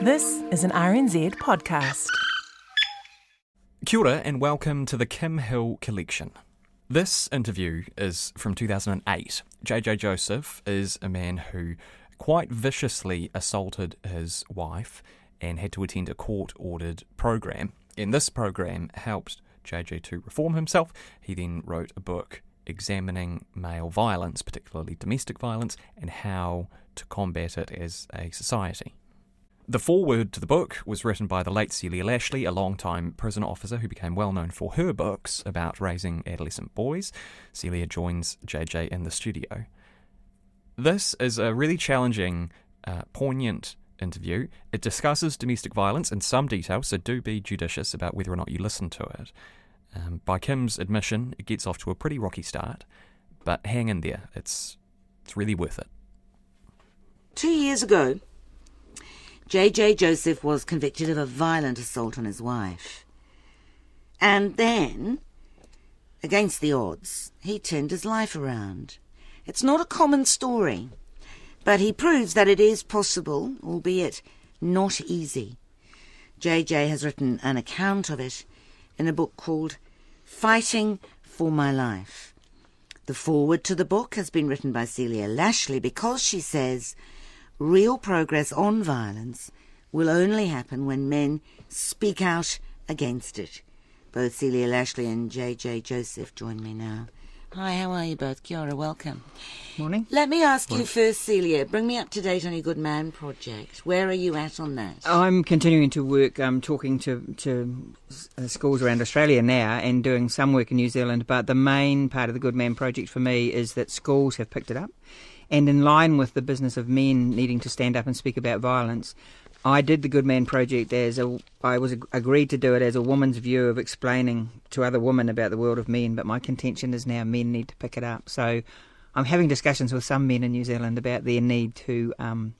This is an RNZ podcast. Kia ora and welcome to the Kim Hill Collection. This interview is from 2008. JJ Joseph is a man who quite viciously assaulted his wife and had to attend a court ordered program. And this program helped JJ to reform himself. He then wrote a book examining male violence, particularly domestic violence, and how to combat it as a society. The foreword to the book was written by the late Celia Lashlie, a long-time prison officer who became well known for her books about raising adolescent boys. Celia joins JJ in the studio. This is a really challenging, uh, poignant interview. It discusses domestic violence in some detail, so do be judicious about whether or not you listen to it. Um, by Kim's admission, it gets off to a pretty rocky start, but hang in there. It's it's really worth it. Two years ago, J.J. Joseph was convicted of a violent assault on his wife. And then, against the odds, he turned his life around. It's not a common story, but he proves that it is possible, albeit not easy. J.J. has written an account of it in a book called Fighting for My Life. The foreword to the book has been written by Celia Lashlie because she says real progress on violence will only happen when men speak out against it. Both Celia Lashlie and J.J. Joseph join me now. Hi, how are you both? Kia ora, welcome. Morning. Let me ask you first, Celia, bring me up to date on your Good Man project. Where are you at on that? I'm continuing to work, um, talking to to uh, schools around Australia now, and doing some work in New Zealand. But the main part of the Good Man project for me is that schools have picked it up, and in line with the business of men needing to stand up and speak about violence, I did the Good Man Project as a. I was agreed to do it as a woman's view of explaining to other women about the world of men. But my contention is now men need to pick it up. So I'm having discussions with some men in New Zealand about their need to. Um,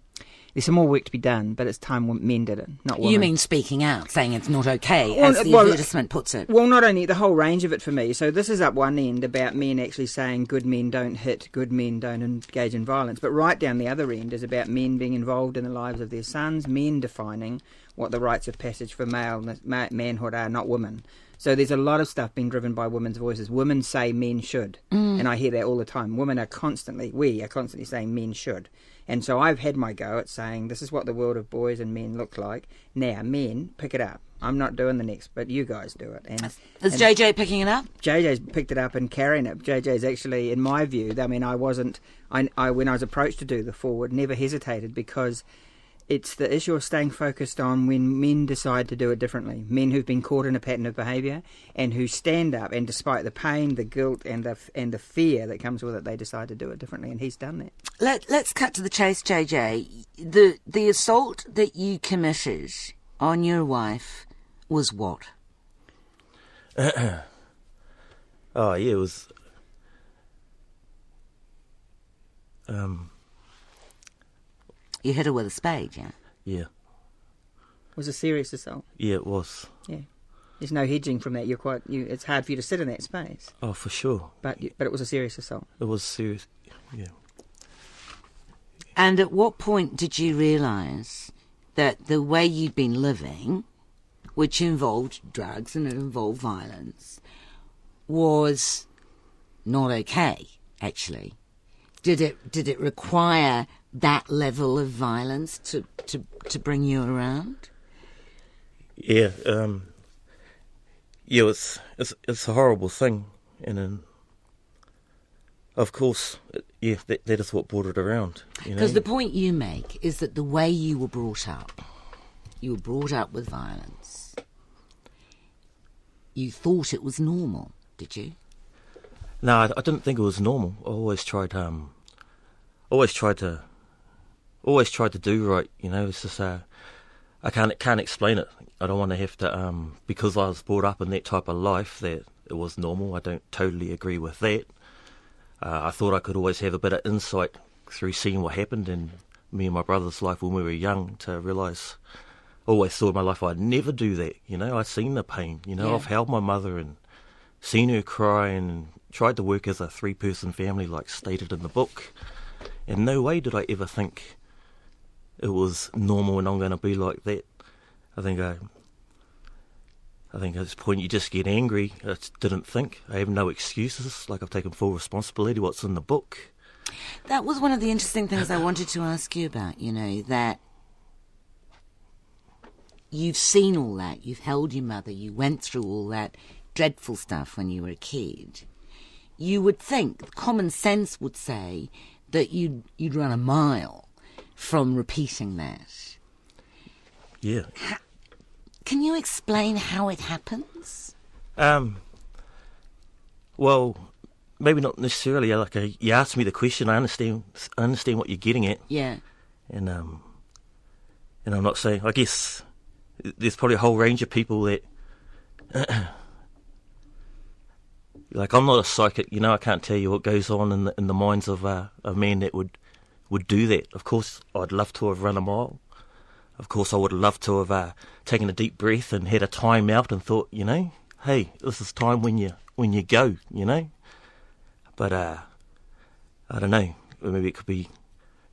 there's some more work to be done, but it's time men did it, not women. You mean speaking out, saying it's not okay, Well, as the well, advertisement puts it. Well, not only the whole range of it for me. So this is up one end about men actually saying good men don't hit, good men don't engage in violence, but right down the other end is about men being involved in the lives of their sons, men defining what the rites of passage for male ma- manhood are, not women. So there's a lot of stuff being driven by women's voices. Women say men should, mm. and I hear that all the time. Women are constantly, we are constantly saying men should. And so I've had my go at saying this is what the world of boys and men look like. Now, men, pick it up. I'm not doing the next, but you guys do it. And, Is and JJ picking it up? JJ's picked it up and carrying it. JJ's actually, in my view, I mean, I wasn't, I, I when I was approached to do the foreword, never hesitated because it's the issue of staying focused on when men decide to do it differently. Men who've been caught in a pattern of behaviour and who stand up, and despite the pain, the guilt, and the and the fear that comes with it, they decide to do it differently. And he's done that. Let, let's cut to the chase, JJ. The, the assault that you committed on your wife was what? Oh yeah, it was. Um. You hit her with a spade, yeah? Yeah. It was a serious assault. Yeah, it was. Yeah. There's no hedging from that. You're quite. You, it's hard for you to sit in that space. Oh, for sure. But you, but it was a serious assault. It was serious. Yeah. And at what point did you realise that the way you'd been living, which involved drugs and it involved violence, was not okay, actually? Did it did it require that level of violence to, to, to bring you around? Yeah. Um. Yeah, it's it's it's a horrible thing, and then, of course, yeah, that, that is what brought it around. Because the point you make is that the way you were brought up, you were brought up with violence. You thought it was normal, did you? No, I, I didn't think it was normal. I always tried, um, always tried to, always tried to do right. You know, it's just, uh, I can't can't explain it. I don't want to have to, um, because I was brought up in that type of life that it was normal. I don't totally agree with that. Uh, I thought I could always have a bit of insight through seeing what happened in me and my brother's life when we were young to realise. Always thought in my life I'd never do that. You know, I've seen the pain. You know, Yeah. I've held my mother and seen her cry and tried to work as a three person family like stated in the book. In no way did I ever think it was normal and I'm going to be like that. I think I, I think at this point you just get angry. I didn't think. I have no excuses. Like I've taken full responsibility. What's in the book? That was one of the interesting things I wanted to ask you about, you know, that you've seen all that. You've held your mother. You went through all that dreadful stuff when you were a kid. You would think, common sense would say, that you'd, you'd run a mile from repeating that. Yeah. Can you explain how it happens? Um. Well, maybe not necessarily. Like uh, you asked me the question, I understand. I understand what you're getting at, Yeah. and um, and I'm not saying. I guess there's probably a whole range of people that. like I'm not a psychic, you know. I can't tell you what goes on in the in the minds of uh, a man that would would do that. Of course, I'd love to have run a mile. Of course, I would love to have uh, taken a deep breath and had a time out and thought, you know, hey, this is time when you when you go, you know. But uh, I don't know. Maybe it could be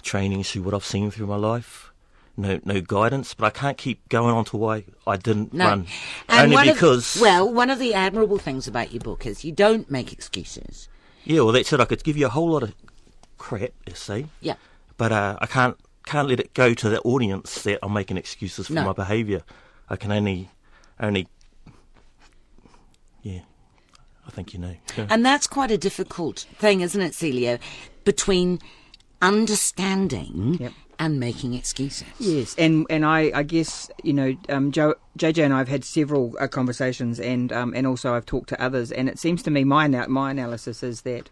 training through what I've seen through my life. No, no guidance, but I can't keep going on to why I didn't No. run. And Only because, Of, well, one of the admirable things about your book is you don't make excuses. yeah, well, that's it. I could give you a whole lot of crap, you see. Yeah. but uh, I can't can't let it go to the audience that I'm making excuses for No. my behaviour. I can only only, yeah. I think you know. Yeah. And that's quite a difficult thing, isn't it, Celia? Between understanding Yep. and making excuses. Yes, and and I, I guess you know, um, Joe, JJ and I have had several uh, conversations, and um, and also I've talked to others, and it seems to me my my analysis is that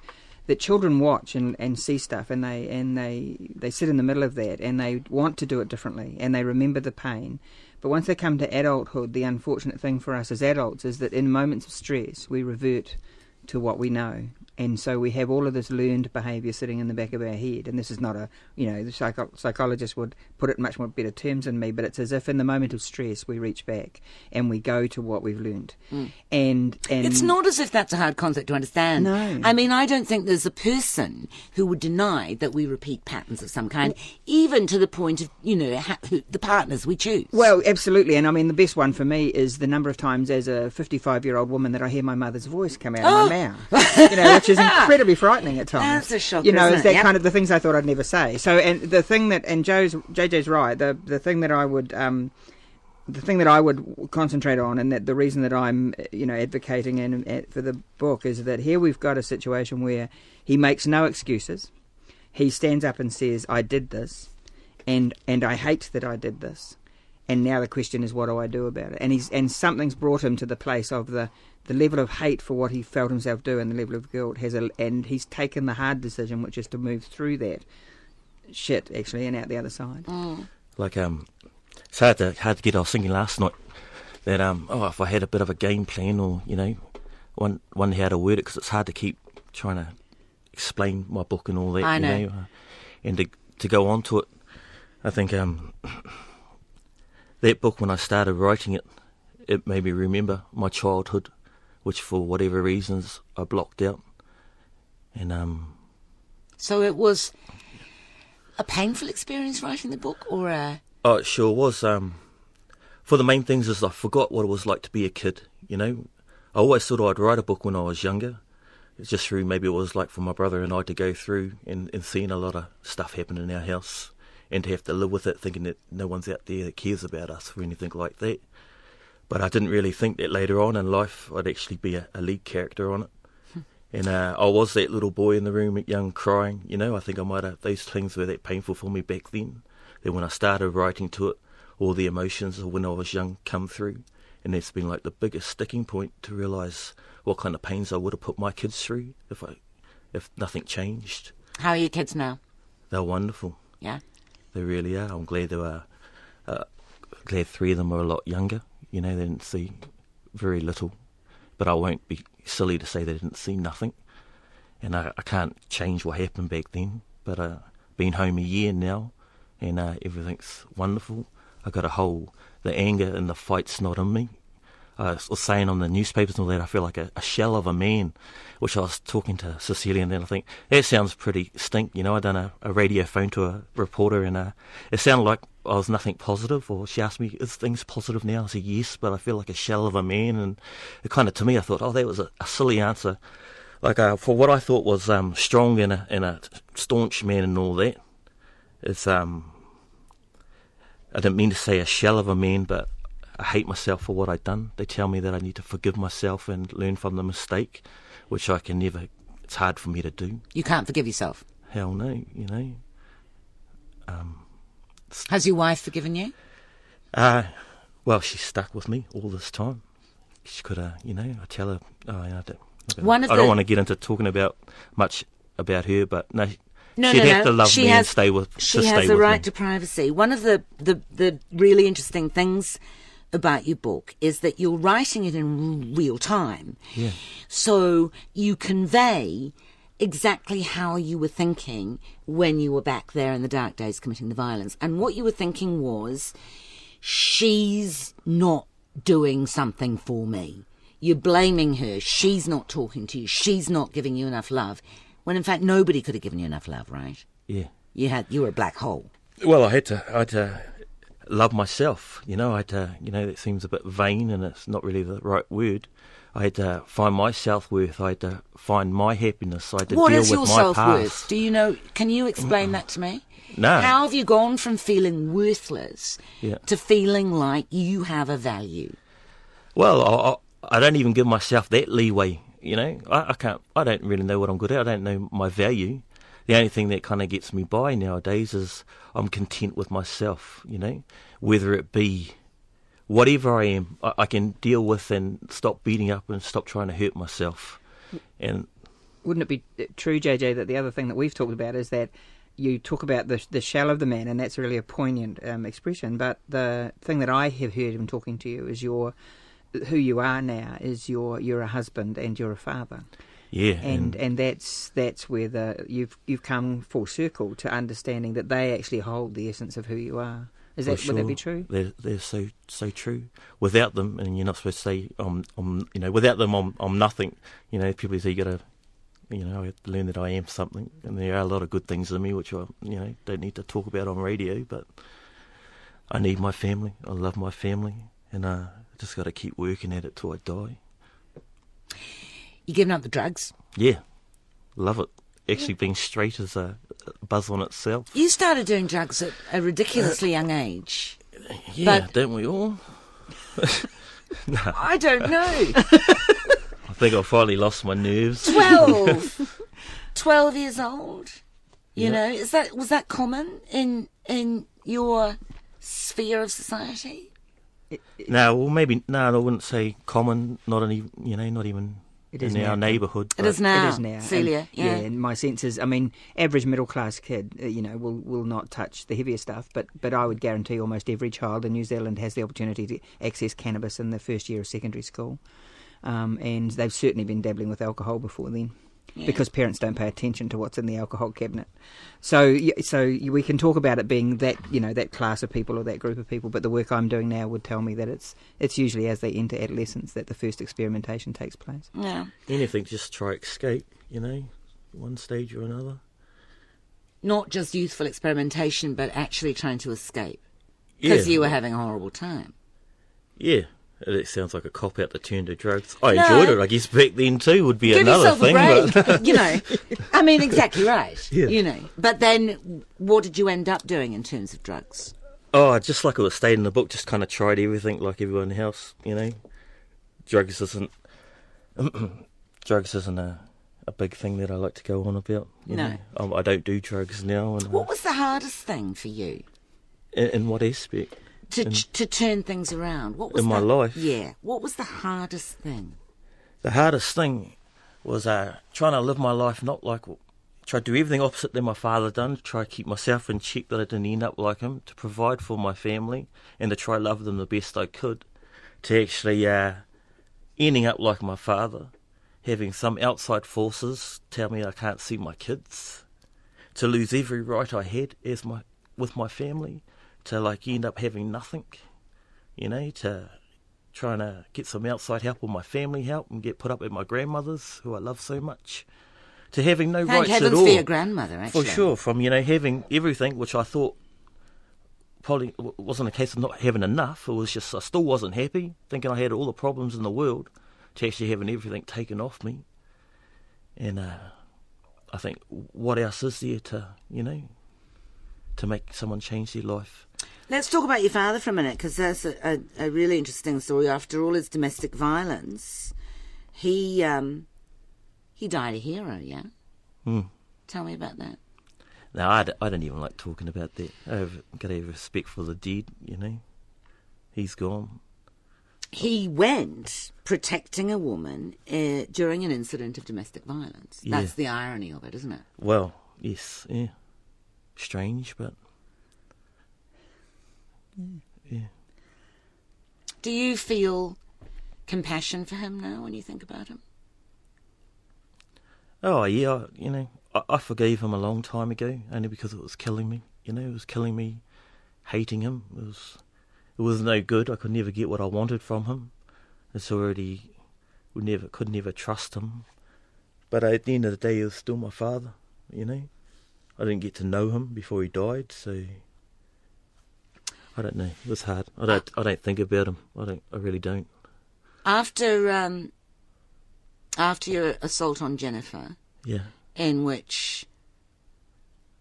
that children watch and, and see stuff, and they and they they sit in the middle of that, and they want to do it differently, and they remember the pain. But once they come to adulthood, the unfortunate thing for us as adults is that in moments of stress, we revert to what we know. And so we have all of this learned behaviour sitting in the back of our head. And this is not a, you know, the psycho- psychologist would put it in much more better terms than me, but it's as if in the moment of stress we reach back and we go to what we've learned. Mm. And, and It's not as if that's a hard concept to understand. No. I mean, I don't think there's a person who would deny that we repeat patterns of some kind, even to the point of, you know, ha- who, the partners we choose. Well, absolutely, and I mean the best one for me is the number of times as a 55-year-old woman that I hear my mother's voice come out of my oh! mouth. You know, which is incredibly frightening at times. That's a shocker, You know, it's it? that Yep. kind of the things I thought I'd never say. So, and the thing that and Joe's JJ's right. The the thing that I would um, the thing that I would concentrate on, and that the reason that I'm, you know, advocating and, and for the book is that here we've got a situation where he makes no excuses. He stands up and says, "I did this, and and I hate that I did this." And now the question is, what do I do about it? And he's and something's brought him to the place of the the level of hate for what he felt himself do, and the level of guilt has, a, and he's taken the hard decision, which is to move through that shit actually and out the other side. like um, it's hard to hard to get. I was thinking last night that um, oh, if I had a bit of a game plan or you know, one one how to word it because it's hard to keep trying to explain my book and all that. I you know. uh, and to to go on to it, I think um, that book when I started writing it, it made me remember my childhood, which for whatever reasons I blocked out, and um. So it was a painful experience writing the book, or a Oh, it sure was. Um, for the main things is I forgot what it was like to be a kid. You know, I always thought I'd write a book when I was younger. It's just through maybe it was like for my brother and I to go through and, and seeing a lot of stuff happen in our house and to have to live with it, thinking that no one's out there that cares about us or anything like that. But I didn't really think that later on in life I'd actually be a, a lead character on it. And uh, I was that little boy in the room, young, crying. You know, I think I might have. Those things were that painful for me back then. Then when I started writing to it, all the emotions of when I was young come through, and that's been like the biggest sticking point to realise what kind of pains I would have put my kids through if I, if nothing changed. how are your kids now? They're wonderful. Yeah. They really are. I'm glad they were. Uh, glad three of them are a lot younger. You know, they didn't see very little. But I won't be silly to say they didn't see nothing. And I, I can't change what happened back then. But I've uh, been home a year now, and uh, everything's wonderful. I got a whole the anger and the fight's not in me. I was saying on the newspapers and all that, I feel like a, a shell of a man, which I was talking to Cecilia and then I think, that sounds pretty stink. You know, I done a, a radio phone to a reporter and uh, it sounded like I was nothing positive or she asked me, is things positive now? I said, yes, but I feel like a shell of a man. And it kind of, to me, I thought, oh, that was a, a silly answer. Like, uh, for what I thought was um, strong and a, and a staunch man and all that, it's, um, I didn't mean to say a shell of a man, but I hate myself for what I'd done. They tell me that I need to forgive myself and learn from the mistake, which I can never. It's hard for me to do. You can't forgive yourself. Hell no, you know. Um, Has your wife forgiven you? uh, well, she's stuck with me all this time. She could, uh, you know, I tell her, oh, I don't, I don't, One of I don't the- want to get into talking about much about her, but no, No, she'd no, have no. to love she me has, and stay with. She has a right me. to privacy. One of the, the, the really interesting things about your book is that you're writing it in real time. Yeah. So you convey exactly how you were thinking when you were back there in the dark days committing the violence. And what you were thinking was, she's not doing something for me. You're blaming her. She's not talking to you. She's not giving you enough love. When in fact, nobody could have given you enough love, right? Yeah. You had, you were a black hole. Well, I had to, I had to love myself. You know, I had to, you know, it seems a bit vain and it's not really the right word. I had to find my self worth. I had to find my happiness. I had to What deal is with your my self worth? Do you know? Can you explain that to me? No. How have you gone from feeling worthless Yeah. to feeling like you have a value? Well, I, I, I don't even give myself that leeway. You know, I, I can't. I don't really know what I'm good at. I don't know my value. The only thing that kind of gets me by nowadays is I'm content with myself. You know, whether it be whatever I am, I, I can deal with and stop beating up and stop trying to hurt myself. And Wouldn't it be uh, true, JJ, that the other thing that we've talked about is that you talk about the the shell of the man, and that's really a poignant um, expression. But the thing that I have heard in talking to you is your who you are now is you're you're a husband and you're a father, yeah, and and that's that's where the you've you've come full circle to understanding that they actually hold the essence of who you are. Is For that would that be true? They're, they're so so true. Without them, and you're not supposed to say, "I'm, I'm," you know, without them, I'm, I'm nothing. You know, people say you got to, you know, I have to learn that I am something, and there are a lot of good things in me which I, you know, don't need to talk about on radio. But I need my family. I love my family, and uh, I just got to keep working at it till I die. You giving up the drugs? Yeah, love it. Actually, being straight is a buzz on itself. You started doing drugs at a ridiculously young age. Yeah, But- don't we all? no. I don't know. I think I finally lost my nerves. 12. 12 years old. You Yeah. know, is that was that common in in your sphere of society? No, well, maybe no. I wouldn't say common. Not any, you know, not even It is in our now. neighbourhood. It is now, It is now, Celia. And, yeah. and my sense is, I mean, average middle class kid, uh, you know, will will not touch the heavier stuff, but but I would guarantee almost every child in New Zealand has the opportunity to access cannabis in the first year of secondary school, um, and they've certainly been dabbling with alcohol before then. Because parents don't pay attention to what's in the alcohol cabinet, so so we can talk about it being that you know that class of people or that group of people. But the work I'm doing now would tell me that it's it's usually as they enter adolescence that the first experimentation takes place. yeah. Anything, just try escape. You know, one stage or another. Not just youthful experimentation, but actually trying to escape. Yeah, Because you were having a horrible time. yeah. It sounds like a cop out to turn to drugs. I No. enjoyed it. I guess back then too would be Give another thing. a but- you know, I mean, exactly right. Yeah. You know, but then what did you end up doing in terms of drugs? Oh, just like it was stated in the book, just kind of tried everything like everyone else, you know. Drugs isn't drugs isn't a, a big thing that I like to go on about. You No. know, um, I don't do drugs now. And, What was the hardest thing for you in, in what aspect? To to turn things around? What was In my life? Yeah. What was the hardest thing? The hardest thing was uh, trying to live my life not like try to do everything opposite than my father done. Try to keep myself in check that I didn't end up like him. To provide for my family and to try to love them the best I could. To actually uh, ending up like my father, having some outside forces tell me I can't see my kids. To lose every right I had as my with my family. To like end up having nothing. You know to trying to get some outside help or my family help and get put up at my grandmother's, who I love so much, to having no Thank rights heavens at all. for your grandmother, actually. For sure, from you know having everything, which I thought probably wasn't a case of not having enough. It was just I still wasn't happy, thinking I had all the problems in the world, to actually having everything taken off me. And uh, I think, what else is there to you know to make someone change their life? Let's talk about your father for a minute, because that's a, a, a really interesting story. After all his domestic violence, he um, he died a hero. Yeah. Hmm. Tell me about that. No, I, d- I don't even like talking about that. I've got to have respect for the dead, you know. He's gone. He went protecting a woman uh, during an incident of domestic violence. Yeah. That's the irony of it, isn't it? Well, yes, yeah. Strange, but yeah. Do you feel compassion for him now when you think about him? Oh yeah, you know, I, I forgave him a long time ago, only because it was killing me. You know, it was killing me, hating him. It was, it was no good. I could never get what I wanted from him. It's already, we never, could never trust him. But at the end of the day, he was still my father. You know, I didn't get to know him before he died, so I don't know. It was hard. I don't, I don't think about him. I don't, I really don't. After um, after your assault on Jennifer, Yeah, in which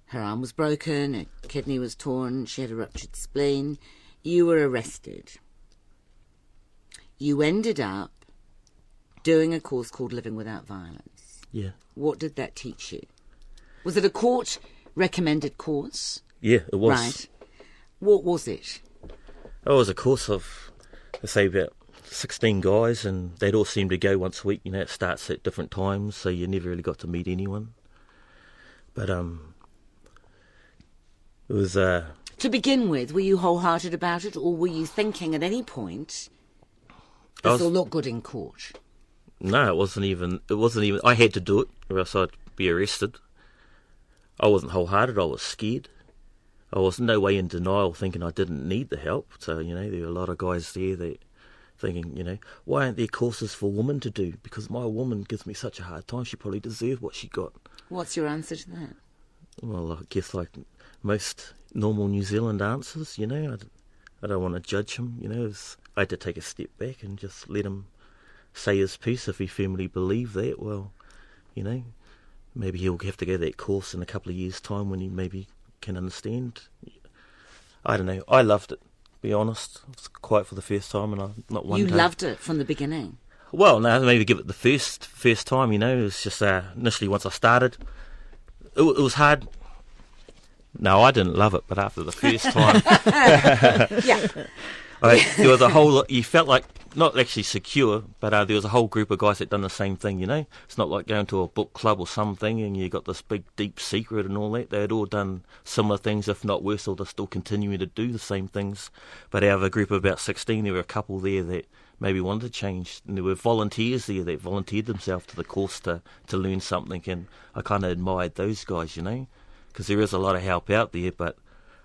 her arm was broken, her kidney was torn, she had a ruptured spleen, you were arrested. You ended up doing a course called Living Without Violence. yeah, What did that teach you? Was it a court recommended course? yeah. It was. Right. What was it? Oh, it was a course of, let's say, about 16 guys, and they'd all seem to go once a week. You know, it starts at different times, so you never really got to meet anyone. But, um, it was, uh, To begin with, were you wholehearted about it, or were you thinking at any point, I this was- will look good in court? no, it wasn't even, it wasn't even, I had to do it, or else I'd be arrested. I wasn't wholehearted, I was scared. I was no way in denial thinking I didn't need the help. So, you know, there were a lot of guys there that thinking, you know, why aren't there courses for women to do? Because my woman gives me such a hard time, she probably deserved what she got. What's your answer to that? Well, I guess like most normal New Zealand answers, you know, I don't want to judge him, you know. It's, I had to take a step back and just let him say his piece if he firmly believed that. Well, you know, maybe he'll have to go that course in a couple of years' time when he maybe can understand. I don't know. I loved it. to Be honest, it's quiet for the first time, and I not one. you day- loved it from the beginning. well, no, maybe give it the first first time. You know, it was just uh, initially once I started, it, it was hard. No, I didn't love it, but after the first time, Yeah. I, there was a whole. You felt like not actually secure, but uh, there was a whole group of guys that done the same thing. You know, it's not like going to a book club or something, and you got this big deep secret and all that. They had all done similar things, if not worse, or they're still continuing to do the same things. But out of a group of about sixteen, there were a couple there that maybe wanted to change, and there were volunteers there that volunteered themselves to the course to to learn something, and I kind of admired those guys, you know, because there is a lot of help out there, but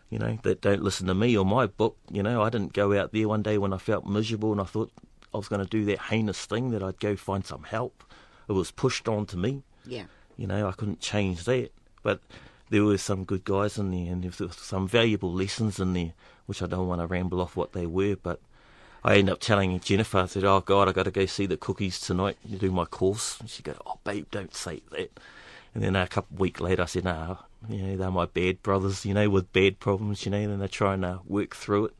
you know, that don't listen to me or my book. You know, I didn't go out there one day when I felt miserable and I thought I was going to do that heinous thing that I'd go find some help. It was pushed on to me. Yeah. You know, I couldn't change that. But there were some good guys in there and there were some valuable lessons in there, which I don't want to ramble off what they were, but I ended up telling Jennifer, I said, Oh God, I got to go see the cookies tonight and do my course. And she go, Oh babe, don't say that. And then a couple of weeks later, I said, Nah, you know, they're my bad brothers, you know, with bad problems, you know, and they're trying to work through it.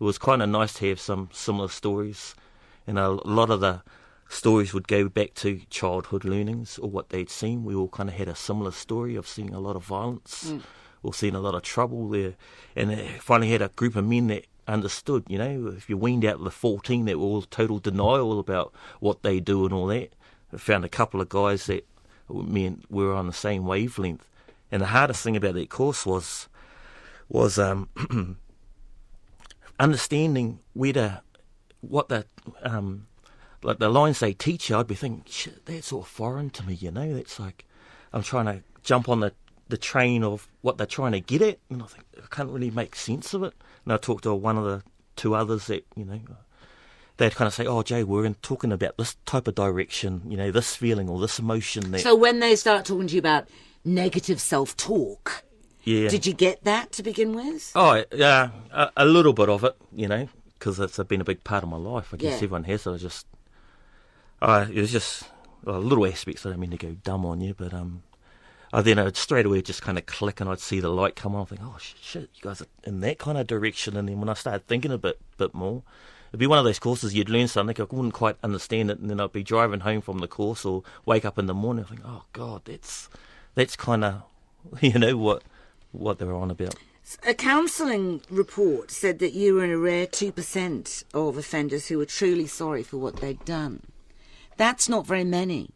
It was kind of nice to have some similar stories. And a lot of the stories would go back to childhood learnings or what they'd seen. We all kind of had a similar story of seeing a lot of violence mm. or seeing a lot of trouble there. And they finally had a group of men that understood, you know, if you weaned out the 14 that were all total denial about what they do and all that, I found a couple of guys that me and we were on the same wavelength. And the hardest thing about that course was was um, understanding where to, what the um, like the lines they teach you. I'd be thinking, that's all foreign to me. You know, that's like I'm trying to jump on the the train of what they're trying to get at, and I think I can't really make sense of it. And I talked to one of the two others that you know they'd kind of say, "Oh, Jay, we're in talking about this type of direction, you know, this feeling or this emotion." That So when they start talking to you about negative self-talk, yeah. did you get that to begin with? Oh, yeah, a, a little bit of it, you know, because it's been a big part of my life. I guess Yeah. everyone has. So I just, uh, it was just well, little aspects. I don't mean to go dumb on you, but um, I then I'd straight away just kind of click and I'd see the light come on. I think, oh shit, shit, you guys are in that kind of direction. And then when I started thinking a bit, bit more, it'd be one of those courses you'd learn something I wouldn't quite understand it, and then I'd be driving home from the course or wake up in the morning, I think, oh god, that's that's kind of you know what what they were on about. A counselling report said that you were in a rare 2% of offenders who were truly sorry for what they'd done. That's not very many.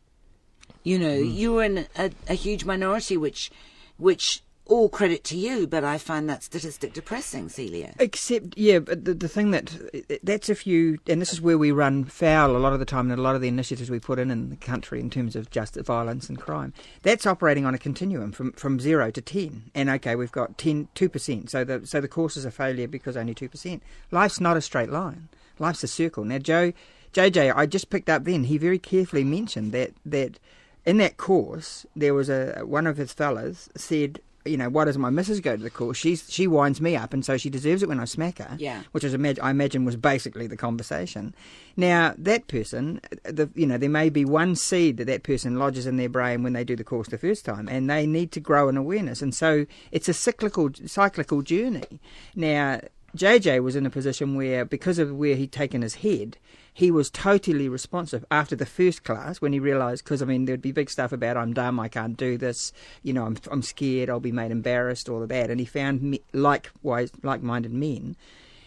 You know, hmm. you were in a, a huge minority, which, which all credit to you, but I find that statistic depressing, Celia. Except, yeah, but the, the thing that that's if you, and this is where we run foul a lot of the time, and a lot of the initiatives we put in in the country in terms of justice, violence, and crime. That's operating on a continuum from, from zero to ten, and okay, we've got 10, 2 percent. So the so the course is a failure because only two percent. Life's not a straight line. Life's a circle. Now, Joe, JJ, I just picked up then. He very carefully mentioned that that in that course there was a one of his fellas said you know, why doesn't my missus go to the course? She's she winds me up, and so she deserves it when I smack her. Yeah. which is I imagine was basically the conversation. Now that person, the you know, there may be one seed that that person lodges in their brain when they do the course the first time, and they need to grow in awareness, and so it's a cyclical cyclical journey. Now. JJ was in a position where, because of where he'd taken his head, he was totally responsive after the first class when he realised, because I mean, there'd be big stuff about I'm dumb, I can't do this, you know, I'm, I'm scared, I'll be made embarrassed, all of that. And he found me, likewise like-minded men.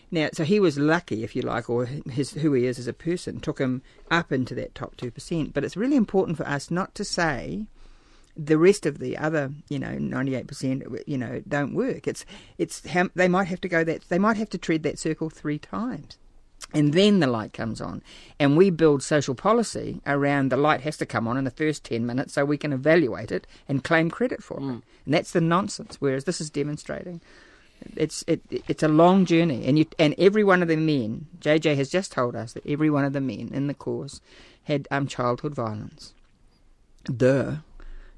Now, so he was lucky, if you like, or his who he is as a person took him up into that top two percent. But it's really important for us not to say the rest of the other, you know, ninety-eight percent, you know, don't work. It's it's they might have to go that they might have to tread that circle three times. And then the light comes on. And we build social policy around the light has to come on in the first 10 minutes so we can evaluate it and claim credit for it. And that's the nonsense. Whereas this is demonstrating it's it, it's a long journey. And you, and every one of the men, JJ has just told us that every one of the men in the course had um, childhood violence. Duh.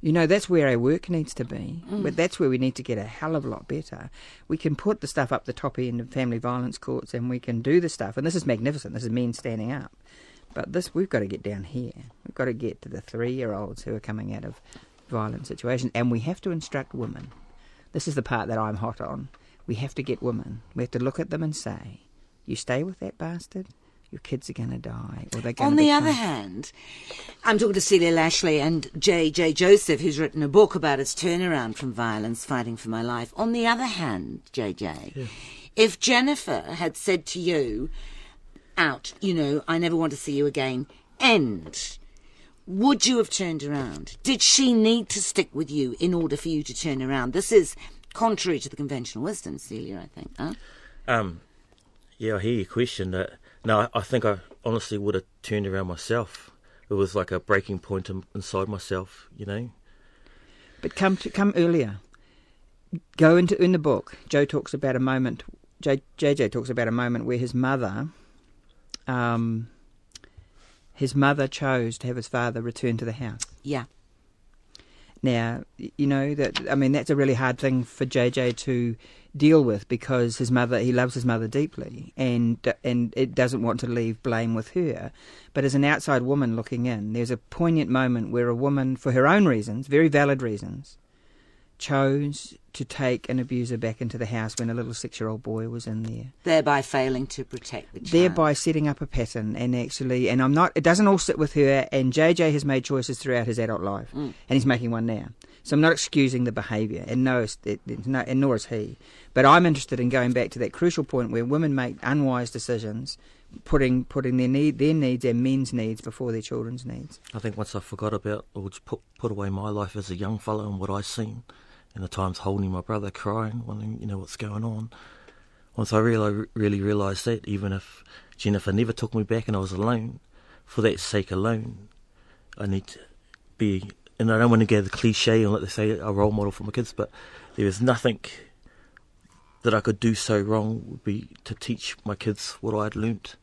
You know, that's where our work needs to be. Mm. But that's where we need to get a hell of a lot better. We can put the stuff up the top end of family violence courts and we can do the stuff. And this is magnificent. This is men standing up. But this, we've got to get down here. We've got to get to the three year olds who are coming out of violent situations. And we have to instruct women. This is the part that I'm hot on. We have to get women. We have to look at them and say, you stay with that bastard, your kids are going to die. Or they're going On to the other hand, I'm talking to Celia Lashlie and J.J. Joseph, who's written a book about his turnaround from violence, fighting for my life. On the other hand, J.J., if Jennifer had said to you, out, you know, I never want to see you again, end, would you have turned around? Did she need to stick with you in order for you to turn around? This is contrary to the conventional wisdom, Celia, I think. Huh? Um, yeah, I hear your question. Uh, no, I, I think I honestly would have turned around myself. It was like a breaking point inside myself, you know. But come to, come earlier. Go into in the book. Joe talks about a moment. J, JJ talks about a moment where his mother, um, his mother chose to have his father return to the house. Yeah. Now, you know that I mean that's a really hard thing for JJ to deal with because his mother he loves his mother deeply and and it doesn't want to leave blame with her. But as an outside woman looking in, there's a poignant moment where a woman for her own reasons, very valid reasons, chose to take an abuser back into the house when a little 6-year-old boy was in there Thereby failing to protect the child. thereby setting up a pattern and actually and I'm not it doesn't all sit with her and JJ has made choices throughout his adult life mm. and he's making one now so I'm not excusing the behaviour and no, no and nor is he but I'm interested in going back to that crucial point where women make unwise decisions putting putting their need their needs and men's needs before their children's needs I think once I forgot about or just put put away my life as a young fellow and what I seen, and the times holding my brother, crying, wondering you know what's going on. Once I really really realised that, even if Jennifer never took me back and I was alone, for that sake alone, I need to be. And I don't want to get the cliche and let they say a role model for my kids, but there is nothing that I could do so wrong would be to teach my kids what I had learnt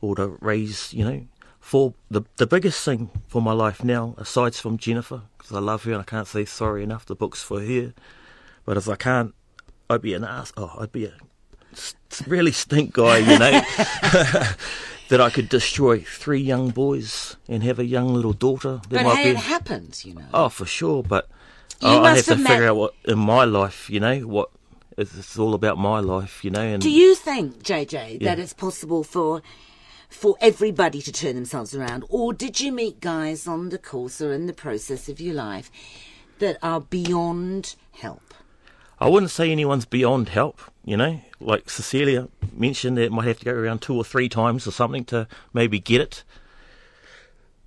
or to raise, you know, for the the biggest thing for my life now, aside from Jennifer, because I love her and I can't say sorry enough. The book's for her, but if I can't, I'd be an ass. Oh, I'd be a really stink guy, you know. that I could destroy three young boys and have a young little daughter. That But hey, be it happens, you know. Oh, for sure, but You I, I have to figure out what in my life, you know, what it's all about my life, you know. And Do you think, JJ, Yeah. that it's possible for for everybody to turn themselves around, or did you meet guys on the course or in the process of your life that are beyond help? I wouldn't say anyone's beyond help, you know. Like Cecilia mentioned, it might have to go around two or three times or something to maybe get it.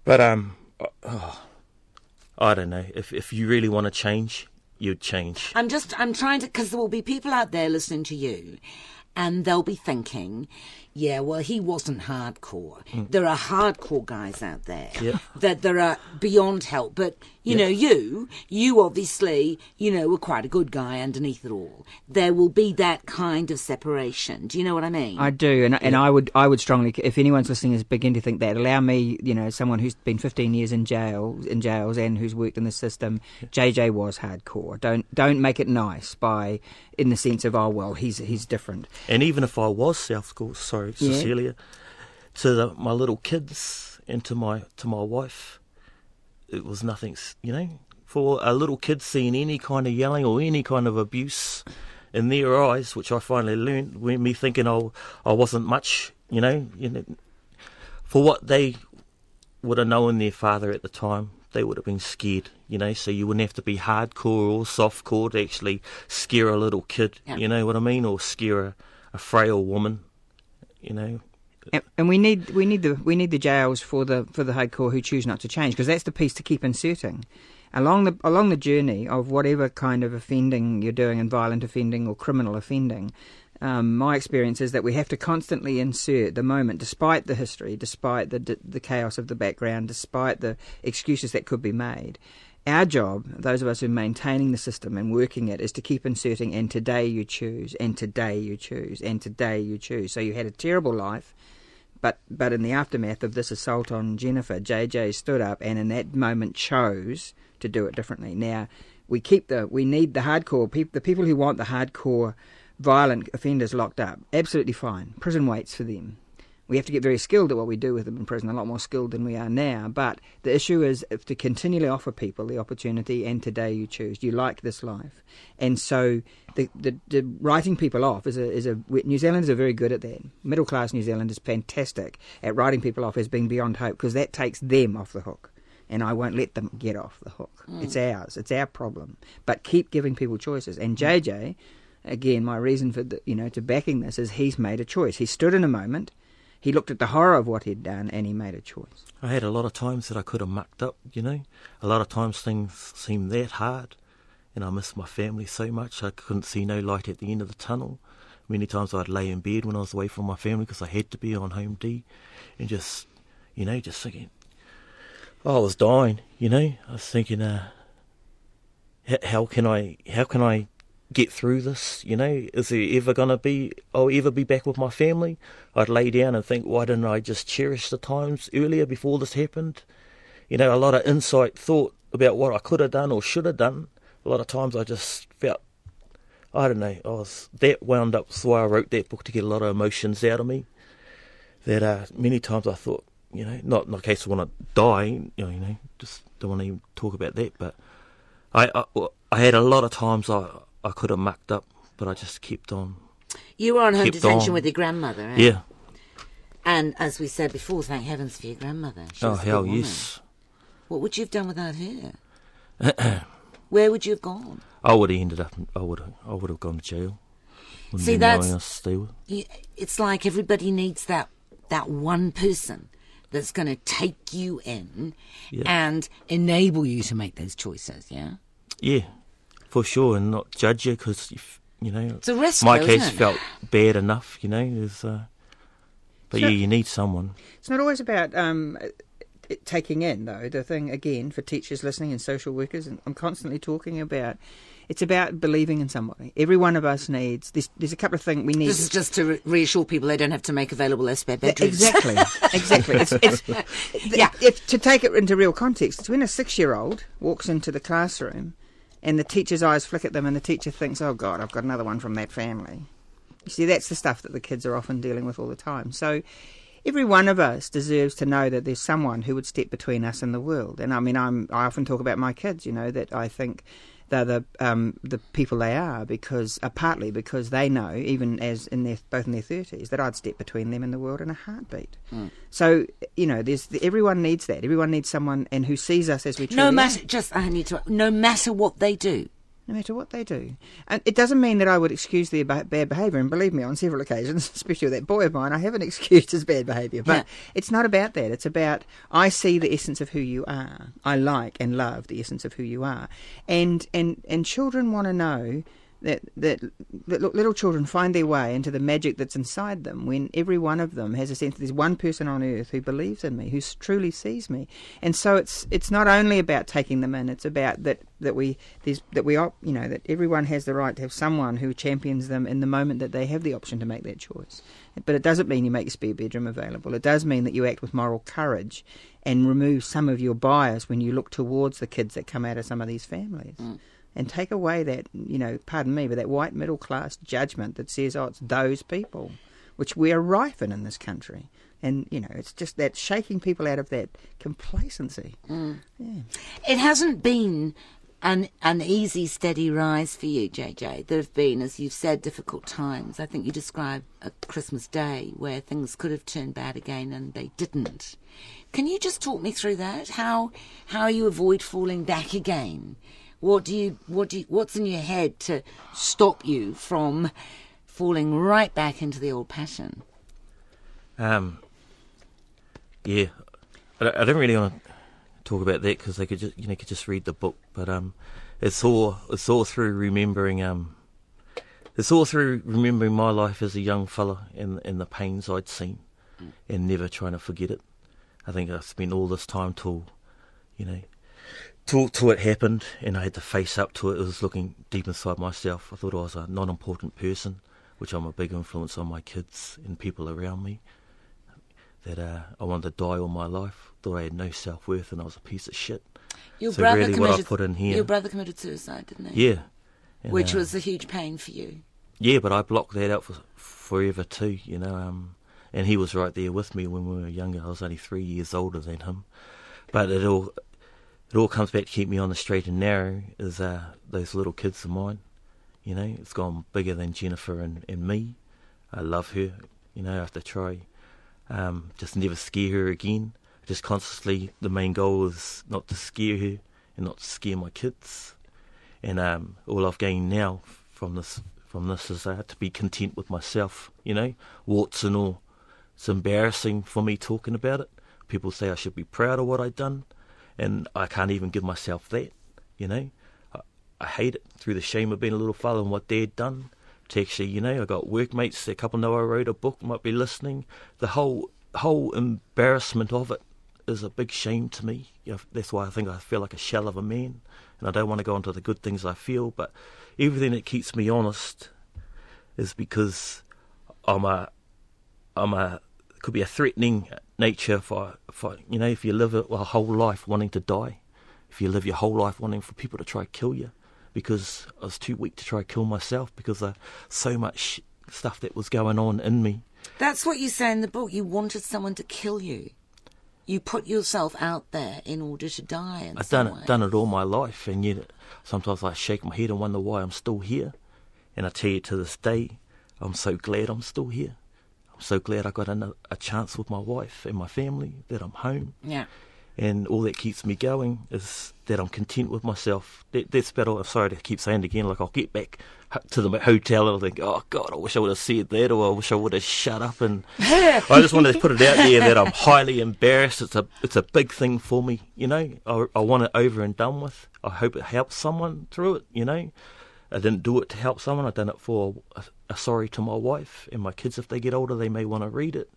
But um, oh, I don't know. If if you really want to change, you'd change. I'm just, I'm trying to, because there will be people out there listening to you, and they'll be thinking, yeah, well, he wasn't hardcore. Mm. There are hardcore guys out there Yeah. that there are beyond help. But, you know, you, you obviously, you know, were quite a good guy underneath it all. There will be that kind of separation. Do you know what I mean? I do, and and I would I would strongly, if anyone's listening is begin to think that, allow me, you know, someone who's been 15 years in jail, in jails, and who's worked in the system. JJ was hardcore. Don't don't make it nice by in the sense of oh well he's he's different. And even if I was South Court, sorry, Yeah. Cecilia, to the, my little kids and to my to my wife, it was nothing. You know, for a little kid seeing any kind of yelling or any kind of abuse in their eyes, which I finally learned, when me thinking oh I wasn't much, you know, you know, for what they would have known their father at the time, they would have been scared, you know. So you wouldn't have to be hardcore or softcore to actually scare a little kid, Yeah. you know what I mean, or scare a, a frail woman, you know. And, we need we need the we need the jails for the for the hardcore who choose not to change because that's the piece to keep inserting along the along the journey of whatever kind of offending you're doing and violent offending or criminal offending. Um, my experience is that we have to constantly insert the moment, despite the history, despite the the chaos of the background, despite the excuses that could be made. Our job, those of us who are maintaining the system and working it, is to keep inserting, and today you choose, and today you choose, and today you choose. So you had a terrible life, but but in the aftermath of this assault on Jennifer, JJ stood up and in that moment chose to do it differently. Now we keep the we need the hardcore people, the people who want the hardcore violent offenders locked up. Absolutely fine. Prison waits for them. We have to get very skilled at what we do with them in prison, a lot more skilled than we are now. But the issue is if to continually offer people the opportunity, and today you choose, you like this life, and so the the, the writing people off is a is a New Zealanders are very good at that. Middle class New Zealand is fantastic at writing people off as being beyond hope because that takes them off the hook, and I won't let them get off the hook. Hmm. It's ours. It's our problem. But keep giving people choices. And hmm. JJ, again, my reason for the, you know to backing this is he's made a choice. He stood in a moment. He looked at the horror of what he'd done and he made a choice. I had a lot of times that I could have mucked up, you know. A lot of times things seemed that hard, and I missed my family so much. I couldn't see no light at the end of the tunnel. Many times I'd lay in bed when I was away from my family because I had to be on home D, and just, you know, just thinking, oh, I was dying, you know. I was thinking, uh, how can I, how can I get through this? You know, is there ever gonna be? I'll ever be back with my family? I'd lay down and think, why didn't I just cherish the times earlier before this happened? You know, a lot of insight thought about what I could have done or should have done. A lot of times I just felt, I don't know, I was that wound up. That's why I wrote that book to get a lot of emotions out of me. That uh, many times I thought, you know, not in the case of when I die, you know, you know, just don't want to even talk about that. But I, I, I had a lot of times I, I could have mucked up, but I just kept on. you were on home detention on. with your grandmother, eh? Yeah. And as we said before, thank heavens for your grandmother. She oh hell yes. What would you have done without her? Where would you have gone? I would have ended up. I would have. I would have gone to jail. Wouldn't See, be no one that's- else to stay with. You- It's like everybody needs that that one person that's going to take you in Yeah. and enable you to make those choices. Yeah. Yeah, for sure, and not judge you because you know. It's a risk, My though, case isn't it? felt bad enough, you know. Uh, but So- yeah, you need someone. It's not always about um, it, taking in though the thing again for teachers listening and social workers, and I'm constantly talking about. It's about believing in somebody. Every one of us needs. There's, there's a couple of things we need. This is just to reassure people they don't have to make available their spare bedrooms. Exactly, exactly. It's, it's, Yeah. If, to take it into real context, it's when a six-year-old walks into the classroom, and the teacher's eyes flick at them, and the teacher thinks, "Oh God, I've got another one from that family." You see, that's the stuff that the kids are often dealing with all the time. So. Every one of us deserves to know that there's someone who would step between us and the world. And I mean, I'm, I often talk about my kids, you know, that I think they're the um, the people they are because uh, partly because they know, even as in their both in their thirties, that I'd step between them and the world in a heartbeat. So you know, there's everyone needs that. Everyone needs someone and who sees us as we truly No matter, just I need to. No matter what they do, no matter what they do. And it doesn't mean that I would excuse their bad behaviour. And believe me, on several occasions, especially with that boy of mine, I haven't excused his bad behaviour. But Yeah. it's not about that. It's about I see the essence of who you are. I like and love the essence of who you are. And and and children want to know. That, that that little children find their way into the magic that's inside them when every one of them has a sense that there's one person on earth who believes in me, who truly sees me, and so it's it's not only about taking them in; it's about that that we there's that we you know that everyone has the right to have someone who champions them in the moment that they have the option to make that choice. But it doesn't mean you make your spare bedroom available. It does mean that you act with moral courage and remove some of your bias when you look towards the kids that come out of some of these families. Mm. And take away that, you know, pardon me, but that white middle class judgment that says, oh, it's those people, which we are rife in in this country. And, you know, it's just that shaking people out of that complacency. Mm. it hasn't been an an easy, steady rise for you, JJ. There have been, as you've said, difficult times. I think you described a Christmas Day where things could have turned bad again and they didn't. Can you just talk me through that? How how you avoid falling back again? What do you what do you, what's in your head to stop you from falling right back into the old pattern? Um, yeah, I don't, I don't really want to talk about that because they could just you know could just read the book, but um, it's all it's all through remembering um, it's all through remembering my life as a young fella and and the pains I'd seen, and never trying to forget it. I think I spent all this time till, you know, till till it happened, and I had to face up to it. It was looking deep inside myself. I thought I was a non-important person, which I'm a big influence on my kids and people around me that uh, I wanted to die all my life. Thought I had no self worth and I was a piece of shit. Your So brother really committed what I put in here- Your brother committed suicide, didn't he? Yeah. And, Which uh, was a huge pain for you. yeah, but I blocked that out for forever too. You know, um, and he was right there with me when we were younger. I was only three years older than him, but it all it all comes back to keep me on the straight and narrow. Is uh, those little kids of mine? You know, it's gone bigger than Jennifer and, and me. I love her. You know, I have to try um, just never scare her again. Just consciously, the main goal is not to scare her and not to scare my kids. And um, all I've gained now from this from this is uh, to be content with myself. You know, warts and all. It's embarrassing for me talking about it. People say I should be proud of what I've done, and I can't even give myself that. You know, I, I hate it through the shame of being a little fella and what Dad done. To actually, you know, I got workmates. A couple know I wrote a book. Might be listening. The whole whole embarrassment of it is a big shame to me. You know, that's why I think I feel like a shell of a man, and I don't want to go into the good things I feel. But everything that keeps me honest is because I'm a I'm a could be a threatening nature for for you know if you live a, a whole life wanting to die, if you live your whole life wanting for people to try to kill you, because I was too weak to try to kill myself because of so much stuff that was going on in me. That's what you say in the book. You wanted someone to kill you. You put yourself out there in order to die. I've done way. it, done it all my life, and yet sometimes I shake my head and wonder why I'm still here. And I tell you to this day, I'm so glad I'm still here. So glad I got a, a chance with my wife and my family, that I'm home, Yeah. and all that keeps me going is that I'm content with myself. That, that's about all. I'm sorry to keep saying it again. Like I'll get back to the hotel and I'll think, oh God, I wish I would have said that, or I wish I would have shut up. And I just wanted to put it out there that I'm highly embarrassed. It's a it's a big thing for me. You know, I, I want it over and done with. I hope it helps someone through it. You know, I didn't do it to help someone. I done it for a, a sorry to my wife and my kids. If they get older, they may want to read it.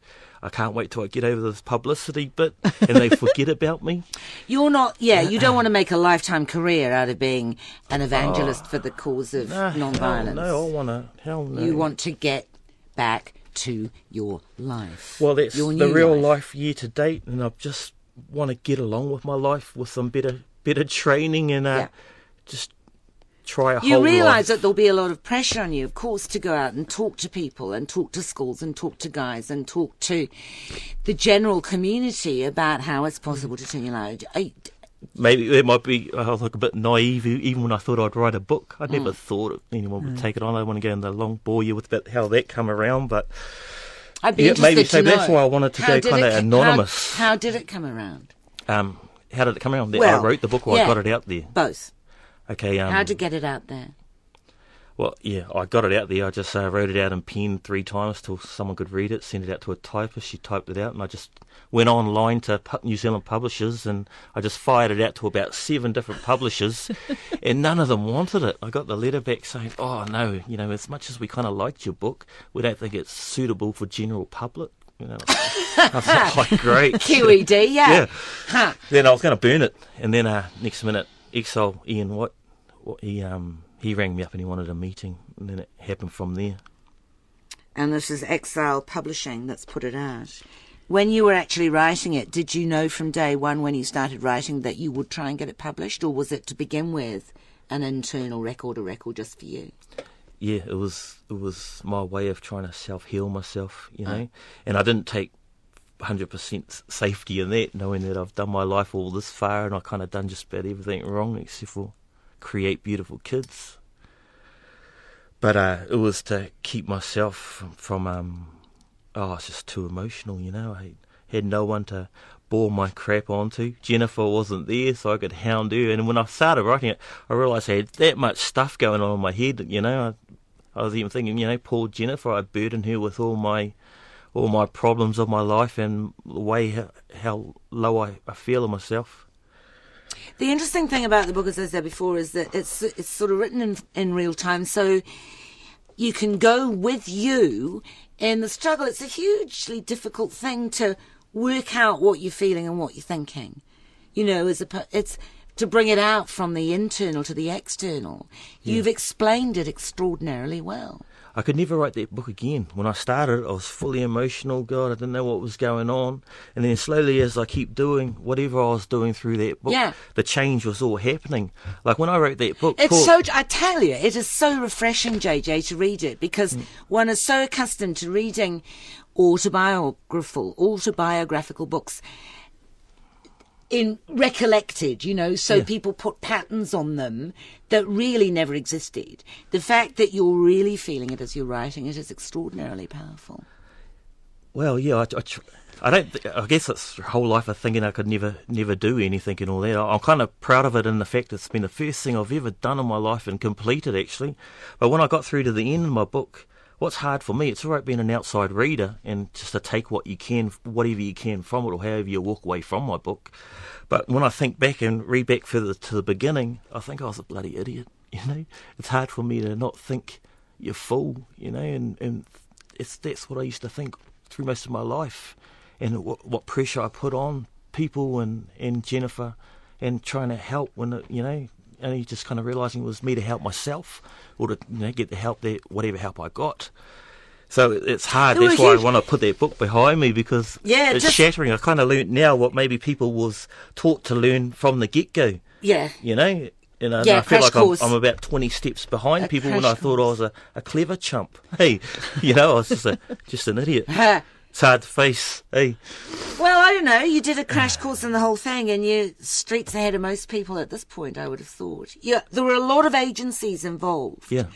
I can't wait till I get over this publicity bit and they forget about me. You're not, yeah, you don't want to make a lifetime career out of being an evangelist for the cause of Nah, non-violence. No, I want to. Hell no. You want to get back to your life. Well, that's the real life year to date, and I just want to get along with my life with some better, better training and uh, Yeah. just try a You realise that there'll be a lot of pressure on you, of course, to go out and talk to people and talk to schools and talk to guys and talk to the general community about how it's possible to turn your life. I, Maybe it might be I was like a bit naive, e- even when I thought I'd write a book. I Mm. never thought anyone would take it on. I want to go in the long bore you with about how that come around, but I'd be Yeah, interested maybe to so know. that's why I wanted to how go kinda it anonymous. How, how did it come around? um, how did it come around? Well, I wrote the book or yeah. I got it out there. Both. Okay. Um, how to get it out there? Well, yeah, I got it out there. I just uh, wrote it out in pen three times till someone could read it. Sent it out to a typist. She typed it out, and I just went online to New Zealand publishers, and I just fired it out to about seven different publishers, and none of them wanted it. I got the letter back saying, "Oh no, you know, as much as we kind of liked your book, we don't think it's suitable for general public." You know, I "Oh, great, QED, yeah. Yeah. Huh. then I was going to burn it, and then uh, next minute, Exisle Ian White, what he um he rang me up and he wanted a meeting, and then it happened from there. And this is Exisle Publishing that's put it out. When you were actually writing it, did you know from day one when you started writing that you would try and get it published, or was it to begin with an internal record, a record just for you? Yeah, it was it was my way of trying to self heal myself, you know, and I didn't take. 100% safety in that, knowing that I've done my life all this far and I kind of done just about everything wrong except for create beautiful kids. But uh, it was to keep myself from, from um, oh, it's just too emotional, you know. I had no one to bore my crap onto. Jennifer wasn't there, so I could hound her. And when I started writing it, I realised I had that much stuff going on in my head, you know. I, I was even thinking, you know, poor Jennifer, I burdened her with all my all my problems of my life and the way how, how low I, I feel of myself. The interesting thing about the book, as I said before, is that it's it's sort of written in in real time, so you can go with you in the struggle. It's a hugely difficult thing to work out what you're feeling and what you're thinking. You know, as a it's to bring it out from the internal to the external. You've explained it extraordinarily well. I could never write that book again. When I started, I was fully emotional. God, I didn't know what was going on. And then slowly, as I keep doing whatever I was doing through that book, Yeah. the change was all happening. Like when I wrote that book, It's so. I tell you, it is so refreshing, JJ, to read it because mm. one is so accustomed to reading autobiographical autobiographical books in recollected, you know, so Yeah. people put patterns on them that really never existed. The fact that you're really feeling it as you're writing it is extraordinarily powerful. Well, yeah, I, I, tr- I don't. th- I guess it's whole life of thinking I could never, never do anything and all that. I'm kind of proud of it in the fact it's been the first thing I've ever done in my life and completed actually. But when I got through to the end of my book, what's hard for me, it's all right being an outside reader and just to take what you can, whatever you can from it, or however you walk away from my book. But when I think back and read back further to the beginning, I think oh, I was a bloody idiot. You know, it's hard for me to not think you're full. You know, and and it's that's what I used to think through most of my life, and what, what pressure I put on people and and Jennifer, and trying to help when you know, only just kind of realizing it was me to help myself or to you know get the help that whatever help I got. So it's hard. There That's why huge- I want to put that book behind me because Yeah, it's just- shattering. I kind of learnt now what maybe people was taught to learn from the get go. Yeah. You know, and I, Yeah, I feel like I'm. I'm about twenty steps behind A people when I thought I was a, a clever chump. Hey, you know, I was just a just an idiot. Ha. It's hard to face. Eh? Well, I don't know. You did a crash course in the whole thing, and you're streets ahead of most people at this point. I would have thought. Yeah, there were a lot of agencies involved. yeah,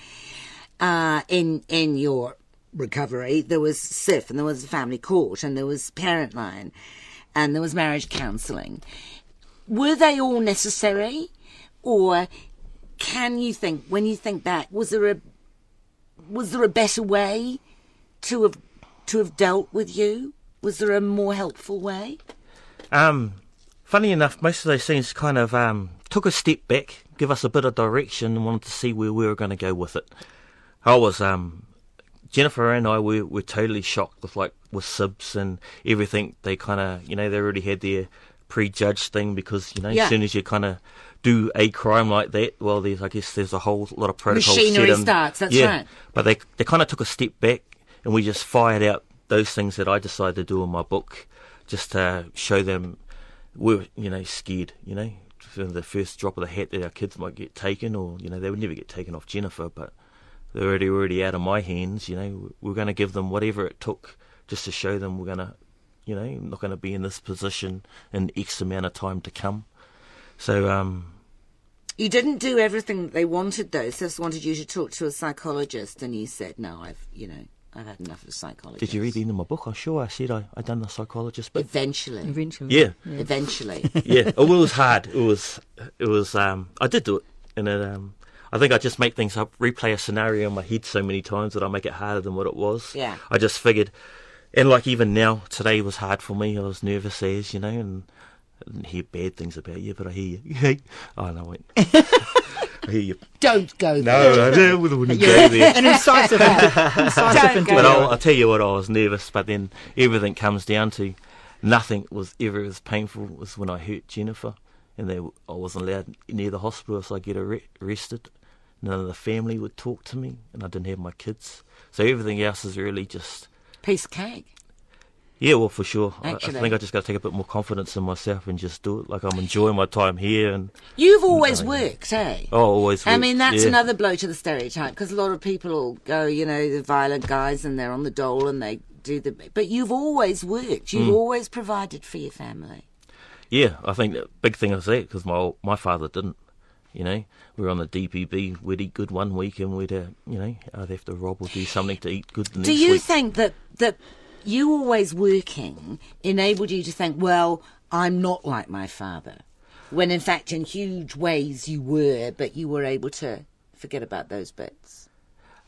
uh, in in your recovery. There was CYFS, and there was Family Court, and there was Parent Line, and there was marriage counselling. Were they all necessary, or can you think when you think back, was there a was there a better way to have to have dealt with you? Was there a more helpful way? Um, funny enough, most of those things kind of um, took a step back give us a bit of direction and wanted to see where we were going to go with it. I was um, Jennifer and I were, were totally shocked with like with CYFS and everything. They kind of you know they already had their prejudged thing because you know Yeah. as soon as you kind of do a crime like that, well, there's I guess there's a whole lot of protocols. Machinery set in. starts, that's yeah. right. But they they kind of took a step back and we just fired out those things that I decided to do in my book, just to show them we're you know scared, you know, the first drop of the hat that our kids might get taken, or you know they would never get taken off Jennifer, but they're already already out of my hands. You know, we're going to give them whatever it took just to show them we're going to, you know, not going to be in this position in X amount of time to come. So um, You didn't do everything that they wanted, though. CYFS wanted you to talk to a psychologist, and you said, "No, I've, you know, I've had enough of psychologists." did you read the end of my book? I'm sure I said I I done the psychologist, but Eventually, Eventually. yeah, eventually. yeah. Oh, it was hard. It was. It was. Um, I did do it, and it. Um, I think I just make things up, replay a scenario in my head so many times that I make it harder than what it was. Yeah. I just figured, and like even now, today was hard for me. I was nervous as you know, and I didn't hear bad things about you, but I hear you. oh no, wait. I hear you. Don't go there. No, there. I wouldn't go there. An incisive, incisive Don't But. I'll, I'll tell you what, I was nervous, but then everything comes down to nothing was ever as painful as when I hurt Jennifer, and they, I wasn't allowed near the hospital, so I get arre- arrested. None of the family would talk to me, and I didn't have my kids. So everything else is really just, Piece of cake. Yeah, well, for sure. I, I think I just got to take a bit more confidence in myself and just do it. Like I'm enjoying my time here, and You've always worked, eh? oh, always. Worked. I mean, that's yeah. another blow to the stereotype because a lot of people go, you know, the violent guys and they're on the dole and they do the. But you've always worked. Mm. You've always provided for your family. Yeah, I think the big thing is that because my my father didn't. You know, we were on the DPB. We'd eat good one week, and we'd, uh, you know, I'd have to rob or do something to eat good the next Do you week. think that that you always working enabled you to think, well, I'm not like my father, when in fact, in huge ways, you were, but you were able to forget about those bits.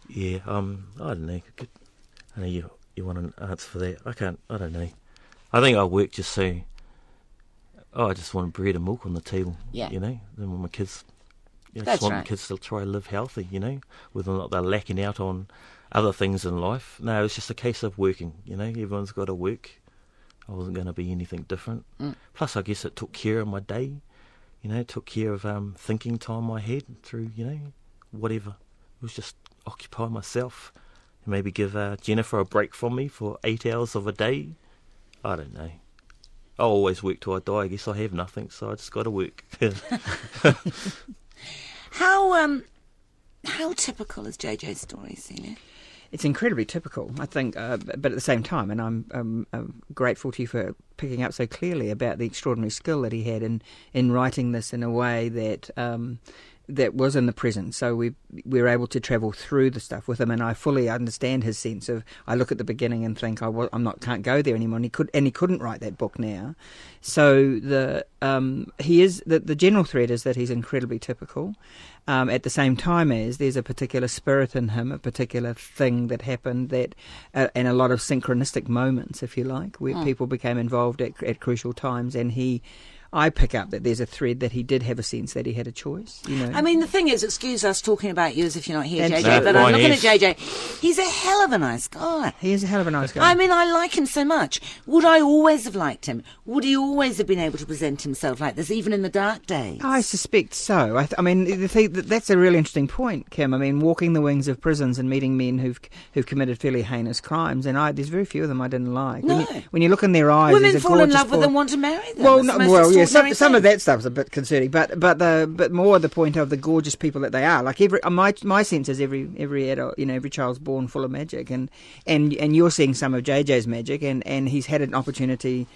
yeah, um, I don't know. I know you you want an answer for that. I can't. I don't know. I think I work just so. Oh, I just want bread and milk on the table. Yeah. You know, then when my kids. You know, That's just want right. kids to try to live healthy. You know, whether or not they're lacking out on other things in life. No, it's just a case of working. You know, everyone's got to work. I wasn't going to be anything different. Mm. Plus, I guess it took care of my day. You know, it took care of um, thinking time I had through, you know, whatever. It was just occupy myself and maybe give uh, Jennifer a break from me for eight hours of a day. I don't know. I always work till I die. I guess I have nothing, so I just got to work. How um, how typical is JJ's story, Celia? It's incredibly typical, I think, uh, but at the same time, and I'm, um, I'm grateful to you for picking up so clearly about the extraordinary skill that he had in, in writing this in a way that um, that was in the prison. So we we were able to travel through the stuff with him, and I fully understand his sense of. I look at the beginning and think I was, I'm not can't go there anymore. And he could and he couldn't write that book now. So the um, he is the the general thread is that he's incredibly typical. Um, at the same time as there's a particular spirit in him, a particular thing that happened that, uh, and a lot of synchronistic moments, if you like, where people became involved at, at crucial times, and he. I pick up that there's a thread that he did have a sense that he had a choice. You know, I mean, the thing is, excuse us talking about you as if you're not here, And- JJ, No, but I'm looking yes. at JJ. He's a hell of a nice guy. he is a hell of a nice guy. I mean, I like him so much. Would I always have liked him? Would he always have been able to present himself like this, even in the dark days? I suspect so. I, th- I mean, the thing, that's a really interesting point, Kim. I mean, walking the wings of prisons and meeting men who've who've committed fairly heinous crimes, and I, there's very few of them I didn't like. When, No. you, when you look in their eyes, Women there's a fall in love with full- them, want to marry them. Well, no, well, yeah, some, some of that stuff's a bit concerning, but but the but more the point of the gorgeous people that they are. Like every uh, my my sense is every every adult, you know, every child's born full of magic, and and and you're seeing some of JJ's magic, and and he's had an opportunity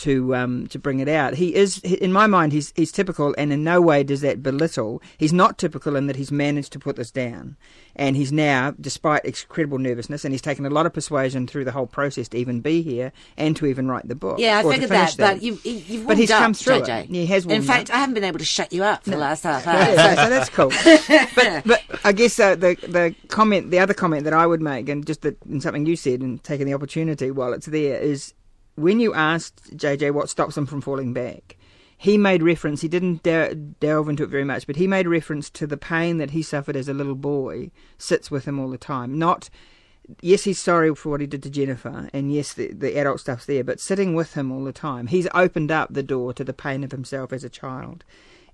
to um to bring it out. He is in my mind he's he's typical, and in no way does that belittle. He's not typical in that he's managed to put this down, and he's now, despite incredible nervousness, and he's taken a lot of persuasion through the whole process to even be here and to even write the book. Yeah, I figured finish that, but you've, you've But he's up, come through it. JJ. He has In fact, up. I haven't been able to shut you up for the last half hour. Yeah, so, so that's cool. but but I guess uh, the the comment, the other comment that I would make, and just that, and something you said, and taking the opportunity while it's there, is when you asked JJ what stops him from falling back, he made reference. He didn't de- delve into it very much, but he made reference to the pain that he suffered as a little boy sits with him all the time. Not yes, he's sorry for what he did to Jennifer, and yes, the, the adult stuff's there, but sitting with him all the time, he's opened up the door to the pain of himself as a child,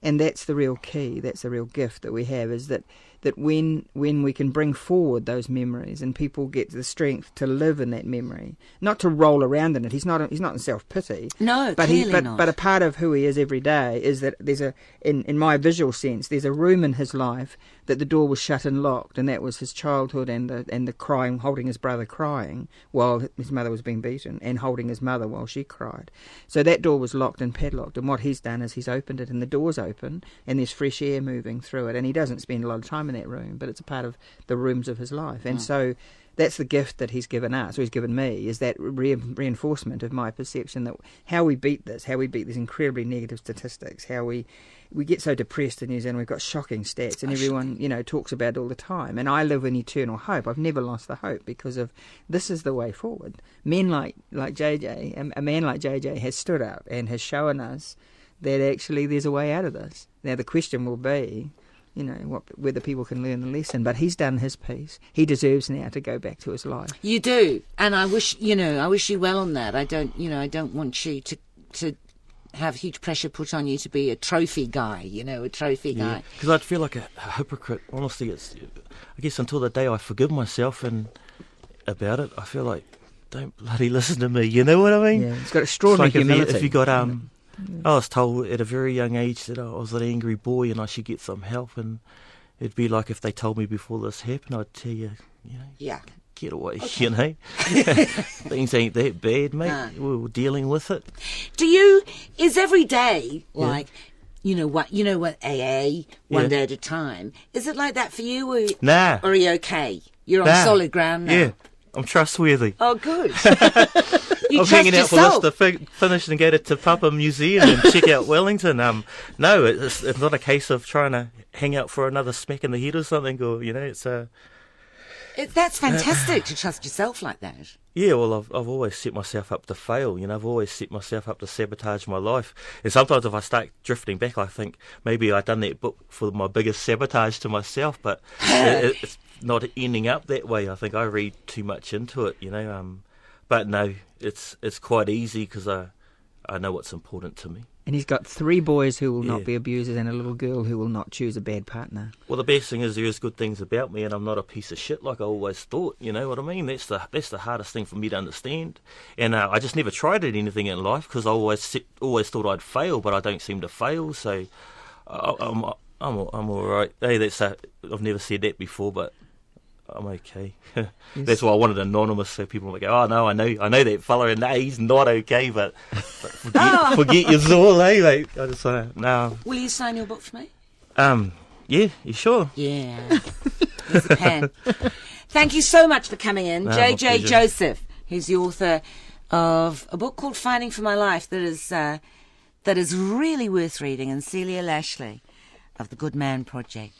and that's the real key. That's the real gift that we have is that that when when we can bring forward those memories and people get the strength to live in that memory, not to roll around in it. He's not he's not in self pity. No, but he clearly but not. but a part of who he is every day is that there's a in in my visual sense there's a room in his life that the door was shut and locked, and that was his childhood and the and the crying, holding his brother crying while his mother was being beaten, and holding his mother while she cried. So that door was locked and padlocked, and what he's done is he's opened it, and the door's open, and there's fresh air moving through it, and he doesn't spend a lot of time in that room, but it's a part of the rooms of his life, and mm. so. That's the gift that he's given us, or he's given me, is that re- reinforcement of my perception that how we beat this, how we beat these incredibly negative statistics, how we we get so depressed in New Zealand. We've got shocking stats, and ah, everyone you know talks about it all the time. And I live in eternal hope. I've never lost the hope because of this is the way forward. Men like like JJ, a man like JJ has stood up and has shown us that actually there's a way out of this. Now the question will be. You know what, whether people can learn the lesson, but he's done his piece. He deserves now to go back to his life. You do, and I wish you know. I wish you well on that. I don't, you know, I don't want you to to have huge pressure put on you to be a trophy guy. You know, a trophy guy. Because I'd feel like a, a hypocrite. Honestly, it's. I guess until the day I forgive myself and about it, I feel like don't bloody listen to me. You know what I mean? Yeah, he's got It's extraordinary like if you, if you got um, I was told at a very young age that I was an angry boy and I should get some help, and it'd be like if they told me before this happened, I'd tell you, you know, Yeah. get away, you know. Things ain't that bad, mate. We're dealing with it. Do you? Is every day like? You know what? You know what? AA one Yeah. day at a time. Is it like that for you, or, Nah, or are you okay? You're on nah. solid ground now. Yeah, I'm trustworthy. Oh, good. you I'm hanging out for yourself. this to fi- finish and go to Te Papa Museum and check out Wellington. Um, no, it's, it's not a case of trying to hang out for another smack in the head or something, or you know, it's uh, It, that's fantastic to trust yourself like that. yeah. Well, I've I've always set myself up to fail. You know, I've always set myself up to sabotage my life. And sometimes if I start drifting back, I think maybe I've done that book for my biggest sabotage to myself, but it, it's not ending up that way. I think I read too much into it. You know, um, but no, it's it's quite easy because I I know what's important to me. And he's got three boys who will not be abusers and a little girl who will not choose a bad partner. Well, the best thing is there is good things about me, and I'm not a piece of shit like I always thought. You know what I mean? That's the that's the hardest thing for me to understand. And uh, I just never tried at anything in life because I always always thought I'd fail, but I don't seem to fail. So I, I'm I'm I'm all right. Hey, that's a, I've never said that before, but. I'm okay. That's why I wanted anonymous, so people might go, "Oh no, I know, I know that fella, and nah, he's not okay." But, but forget, forget your all, eh? Like, I just want to, no, Will you sign your book for me? um, yeah, you sure? Yeah. Here's a pen. Thank you so much for coming in. No, my JJ. Joseph, who's the author of a book called Fighting for My Life that is uh, that is really worth reading, and Celia Lashlie of the Good Man Project.